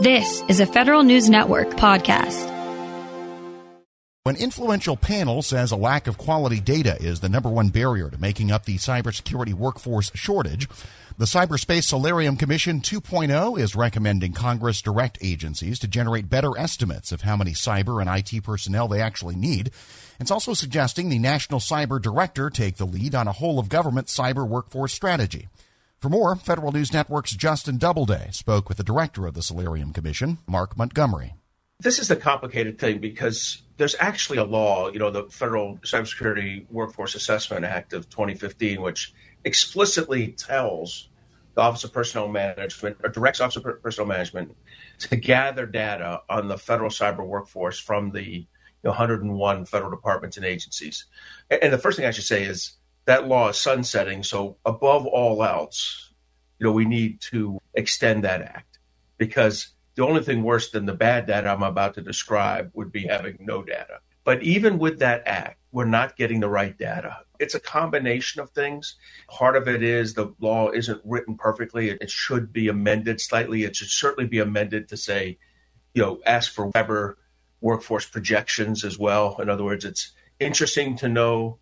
This is a Federal News Network podcast. An influential panel says a lack of quality data is the number one barrier to making up the cybersecurity workforce shortage. The Cyberspace Solarium Commission 2.0 is recommending Congress direct agencies to generate better estimates of how many cyber and IT personnel they actually need. It's also suggesting the National Cyber Director take the lead on a whole of government cyber workforce strategy. For more, Federal News Network's Justin Doubleday spoke with the director of the Solarium Commission, Mark Montgomery. This is the complicated thing because there's actually a law, you know, the Federal Cybersecurity Workforce Assessment Act of 2015, which explicitly tells the Office of Personnel Management or directs Office of Personnel Management to gather data on the federal cyber workforce from the 101 federal departments and agencies. And the first thing I should say is that law is sunsetting. So above all else, you know, we need to extend that act because the only thing worse than the bad data I'm about to describe would be having no data. But even with that act, we're not getting the right data. It's a combination of things. Part of it is the law isn't written perfectly. It should be amended slightly. It should certainly be amended to say, you know, ask for cyber workforce projections as well. In other words, it's interesting to know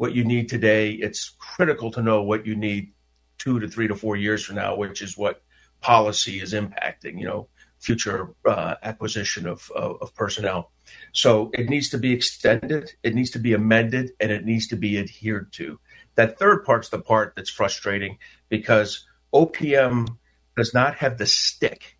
what you need today. It's critical to know what you need two to three to four years from now, which is what policy is impacting, you know, future uh, acquisition of, of, of personnel. So it needs to be extended, it needs to be amended, and it needs to be adhered to. That third part's the part that's frustrating because OPM does not have the stick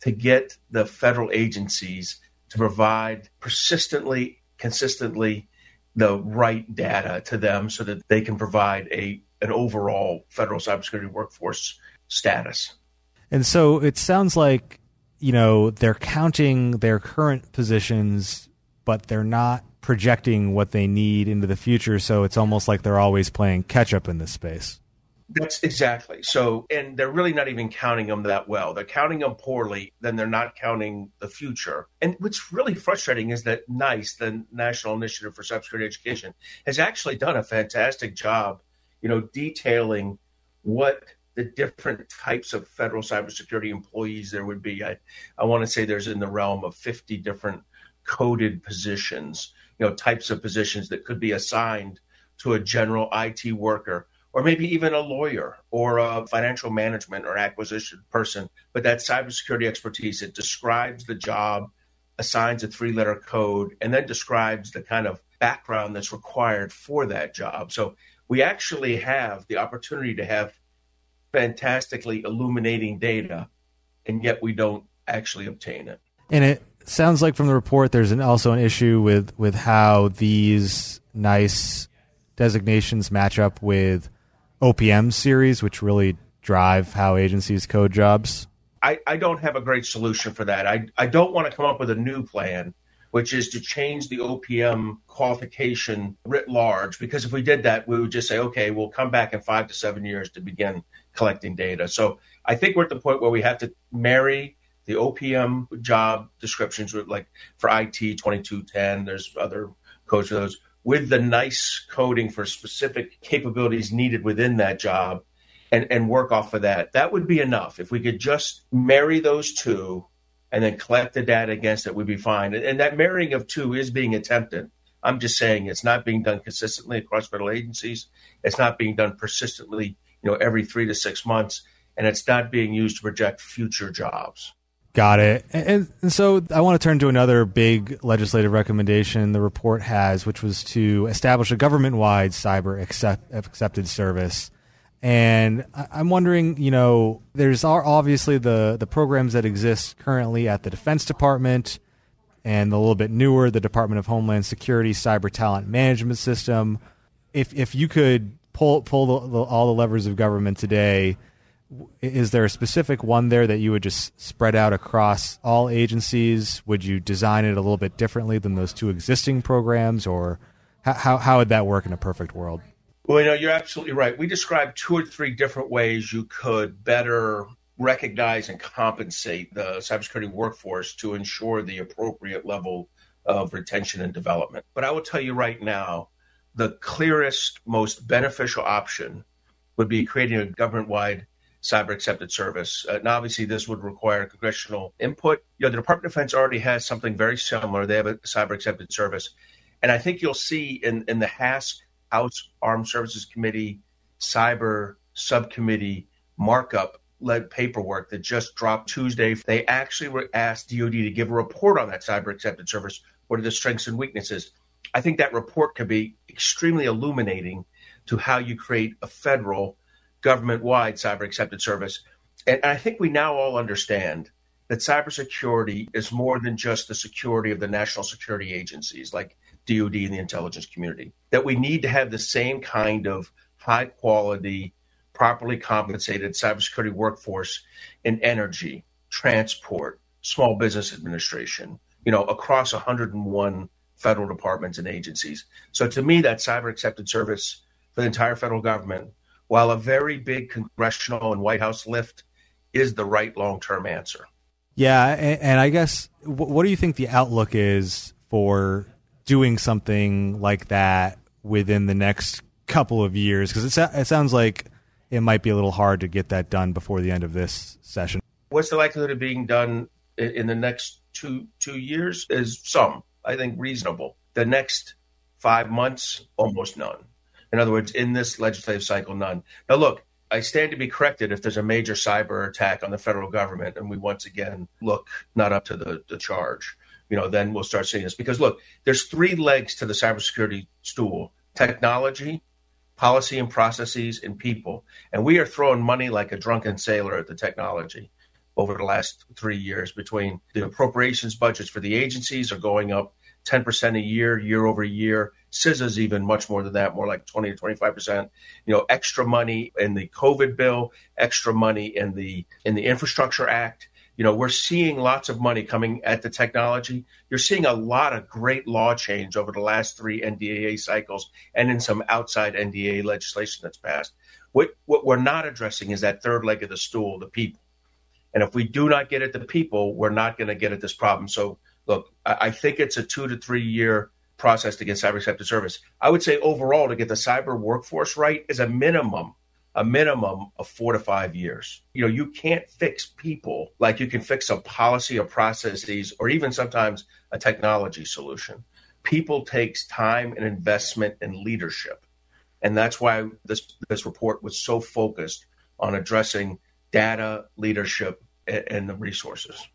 to get the federal agencies to provide persistently, consistently the right data to them so that they can provide a an overall federal cybersecurity workforce status. And so it sounds like you know they're counting their current positions, but they're not projecting what they need into the future. So it's almost like they're always playing catch up in this space. That's exactly so. And they're really not even counting them that well. They're counting them poorly, then they're not counting the future. And what's really frustrating is that NICE, the National Initiative for Cybersecurity Education, has actually done a fantastic job, you know, detailing what the different types of federal cybersecurity employees there would be. I, I want to say there's in the realm of 50 different coded positions, you know, types of positions that could be assigned to a general IT worker or maybe even a lawyer or a financial management or acquisition person. But that cybersecurity expertise, it describes the job, assigns a three letter code, and then describes the kind of background that's required for that job. So we actually have the opportunity to have fantastically illuminating data, and yet we don't actually obtain it. And it sounds like from the report there's an, also an issue with, with how these NICE designations match up with OPM series, which really drive how agencies code jobs? I, I don't have a great solution for that. I, I don't want to come up with a new plan, which is to change the OPM qualification writ large, because if we did that, we would just say, okay, we'll come back in five to seven years to begin collecting data. So I think we're at the point where we have to marry the OPM job descriptions with like for IT 2210, there's other codes for those with the NICE coding for specific capabilities needed within that job and, and work off of that. That would be enough. If we could just marry those two and then collect the data against it, we'd be fine. And, and that marrying of two is being attempted. I'm just saying it's not being done consistently across federal agencies. It's not being done persistently, you know, every three to six months, and it's not being used to project future jobs. Got it. And, and, so I want to turn to another big legislative recommendation the report has, which was to establish a government wide cyber accept, accepted service. And I'm wondering, you know, there's obviously the, the programs that exist currently at the Defense Department and a little bit newer, the Department of Homeland Security Cyber Talent Management System. If, if you could pull, pull the, the, all the levers of government today, is there a specific one there that you would just spread out across all agencies? Would you design it a little bit differently than those two existing programs, or how how would that work in a perfect world? Well, you know, you're absolutely right. We described two or three different ways you could better recognize and compensate the cybersecurity workforce to ensure the appropriate level of retention and development. But I will tell you right now, the clearest, most beneficial option would be creating a government wide cyber accepted service. Uh, and obviously, this would require congressional input. You know, the Department of Defense already has something very similar. They have a cyber accepted service. And I think you'll see in, in the HASC, House Armed Services Committee, cyber subcommittee markup led paperwork that just dropped Tuesday. They actually were asked DoD to give a report on that cyber accepted service. What are the strengths and weaknesses? I think that report could be extremely illuminating to how you create a federal government wide cyber accepted service. And I think we now all understand that cybersecurity is more than just the security of the national security agencies like DoD and the intelligence community. That we need to have the same kind of high quality, properly compensated cybersecurity workforce in energy, transport, small business administration, you know, across 101 federal departments and agencies. So to me, that cyber accepted service for the entire federal government, while a very big congressional and White House lift, is the right long term answer. Yeah, and, and I guess what do you think the outlook is for doing something like that within the next couple of years? Because it, it sounds like it might be a little hard to get that done before the end of this session. What's the likelihood of being done in the next two two years? Is some I think reasonable. The next five months, almost none. In other words, in this legislative cycle, none. Now, look, I stand to be corrected if there's a major cyber attack on the federal government and we once again look not up to the, the charge. You know, then we'll start seeing this. Because look, there's three legs to the cybersecurity stool technology, policy and processes, and people. And we are throwing money like a drunken sailor at the technology over the last three years between the appropriations budgets for the agencies are going up 10% a year, year over year. CISA's even much more than that, more like 20 to 25%. You know, extra money in the COVID bill, extra money in the in the Infrastructure Act. You know, we're seeing lots of money coming at the technology. You're seeing a lot of great law change over the last three NDAA cycles and in some outside NDAA legislation that's passed. What what we're not addressing is that third leg of the stool, the people. And if we do not get at the people, we're not going to get at this problem. So look, I think it's a two to three year process get cyber accepted service. I would say overall to get the cyber workforce right is a minimum, a minimum of four to five years. You know, you can't fix people like you can fix a policy or processes or even sometimes a technology solution. People takes time and investment and leadership. And that's why this this report was so focused on addressing data, leadership, and, and the resources.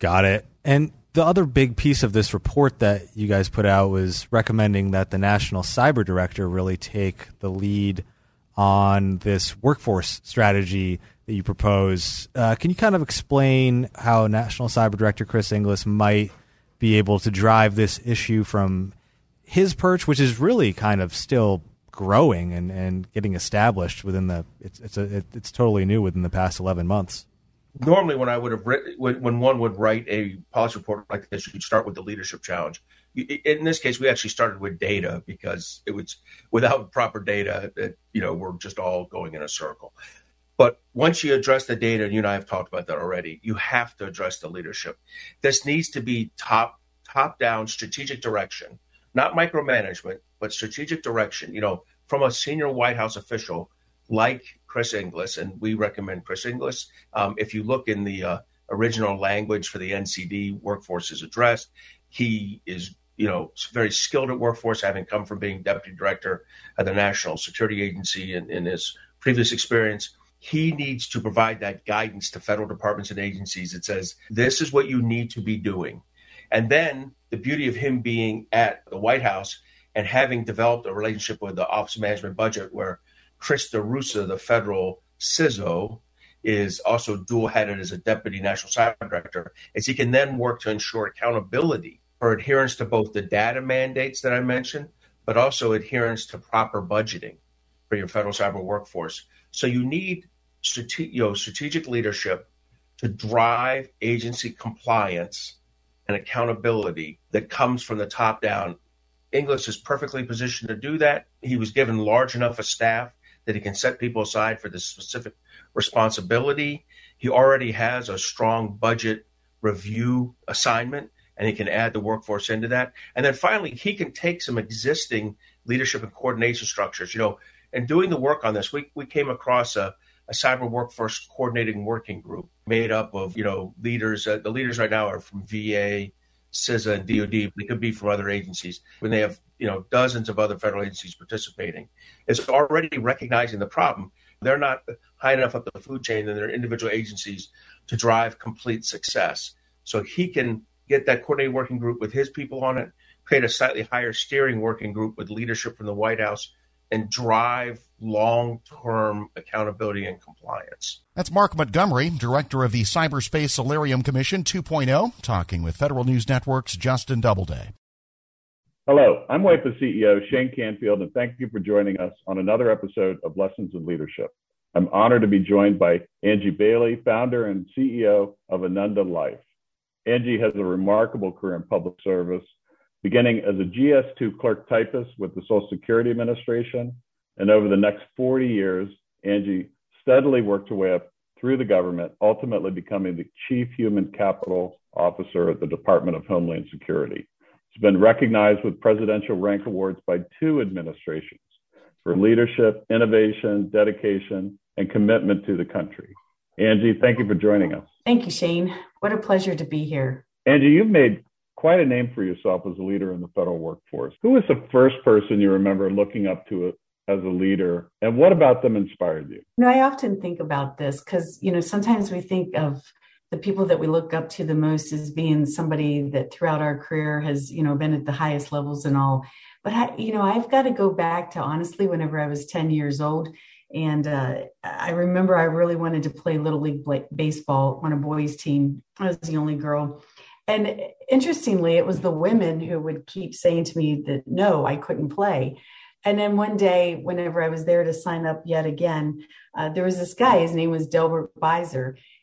Got it. And the other big piece of this report that you guys put out was recommending that the national cyber director really take the lead on this workforce strategy that you propose. Uh, can you kind of explain how National Cyber Director Chris Inglis might be able to drive this issue from his perch, which is really kind of still growing and, and getting established within the it's it's a, it, it's totally new within the past 11 months normally when I would have written, when one would write a policy report like this, you'd start with the leadership challenge. In this case, we actually started with data because it was without proper data that you know we're just all going in a circle. But once you address the data, and you and I have talked about that already, you have to address the leadership. This needs to be top top down strategic direction, not micromanagement, but strategic direction. You know, from a senior White House official like Chris Inglis, and we recommend Chris Inglis. Um, if you look in the uh, original language for the NCD, workforce is addressed. He is, you know, very skilled at workforce, having come from being deputy director of the National Security Agency in, in his previous experience. He needs to provide that guidance to federal departments and agencies that says, this is what you need to be doing. And then the beauty of him being at the White House and having developed a relationship with the Office of Management Budget, where Chris DeRusha, the federal CISO, is also dual headed as a deputy national cyber director, as he can then work to ensure accountability for adherence to both the data mandates that I mentioned, but also adherence to proper budgeting for your federal cyber workforce. So you need strate- you know, strategic leadership to drive agency compliance and accountability that comes from the top down. Inglis is perfectly positioned to do that. He was given large enough a staff that he can set people aside for this specific responsibility. He already has a strong budget review assignment and he can add the workforce into that. And then finally, he can take some existing leadership and coordination structures. You know, and doing the work on this, we, we came across a, a cyber workforce coordinating working group made up of you know leaders. Uh, the leaders right now are from VA, CISA, and DoD. They could be from other agencies. When they have you know dozens of other federal agencies participating, it's already recognizing the problem. They're not high enough up the food chain in their individual agencies to drive complete success. So he can get that coordinated working group with his people on it, create a slightly higher steering working group with leadership from the White House and drive long term accountability and compliance. That's Mark Montgomery, director of the Cyberspace Solarium Commission 2.0, talking with Federal News Network's Justin Doubleday. Hello, I'm WIPA CEO Shane Canfield, and thank you for joining us on another episode of Lessons in Leadership. I'm honored to be joined by Angie Bailey, founder and CEO of Ananda Life. Angie has a remarkable career in public service beginning as a GS2 clerk typist with the Social Security Administration. And over the next 40 years, Angie steadily worked her way up through the government, ultimately becoming the Chief Human Capital Officer at the Department of Homeland Security. She's been recognized with presidential rank awards by two administrations for leadership, innovation, dedication, and commitment to the country. Angie, thank you for joining us. Thank you, Shane. What a pleasure to be here. Angie, you've made quite a name for yourself as a leader in the federal workforce. Who was the first person you remember looking up to as a leader, and what about them inspired you? You know, I often think about this because you know sometimes we think of the people that we look up to the most as being somebody that throughout our career has you know been at the highest levels and all. But I, you know, I've got to go back to honestly whenever I was ten years old. And uh, I remember I really wanted to play Little League baseball on a boys' team. I was the only girl. And interestingly, it was the women who would keep saying to me that no, I couldn't play. And then one day, whenever I was there to sign up yet again, uh, there was this guy. His name was Delbert Beiser.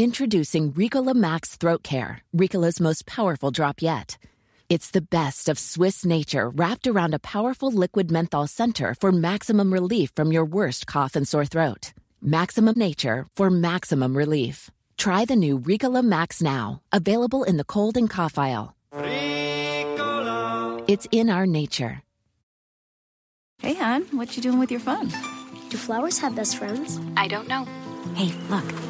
Introducing Ricola Max Throat Care, Ricola's most powerful drop yet. It's the best of Swiss nature wrapped around a powerful liquid menthol center for maximum relief from your worst cough and sore throat. Maximum nature for maximum relief. Try the new Ricola Max now, available in the cold and cough aisle. Ricola. It's in our nature. Hey, hon, what you doing with your phone? Do flowers have best friends? I don't know. Hey, look.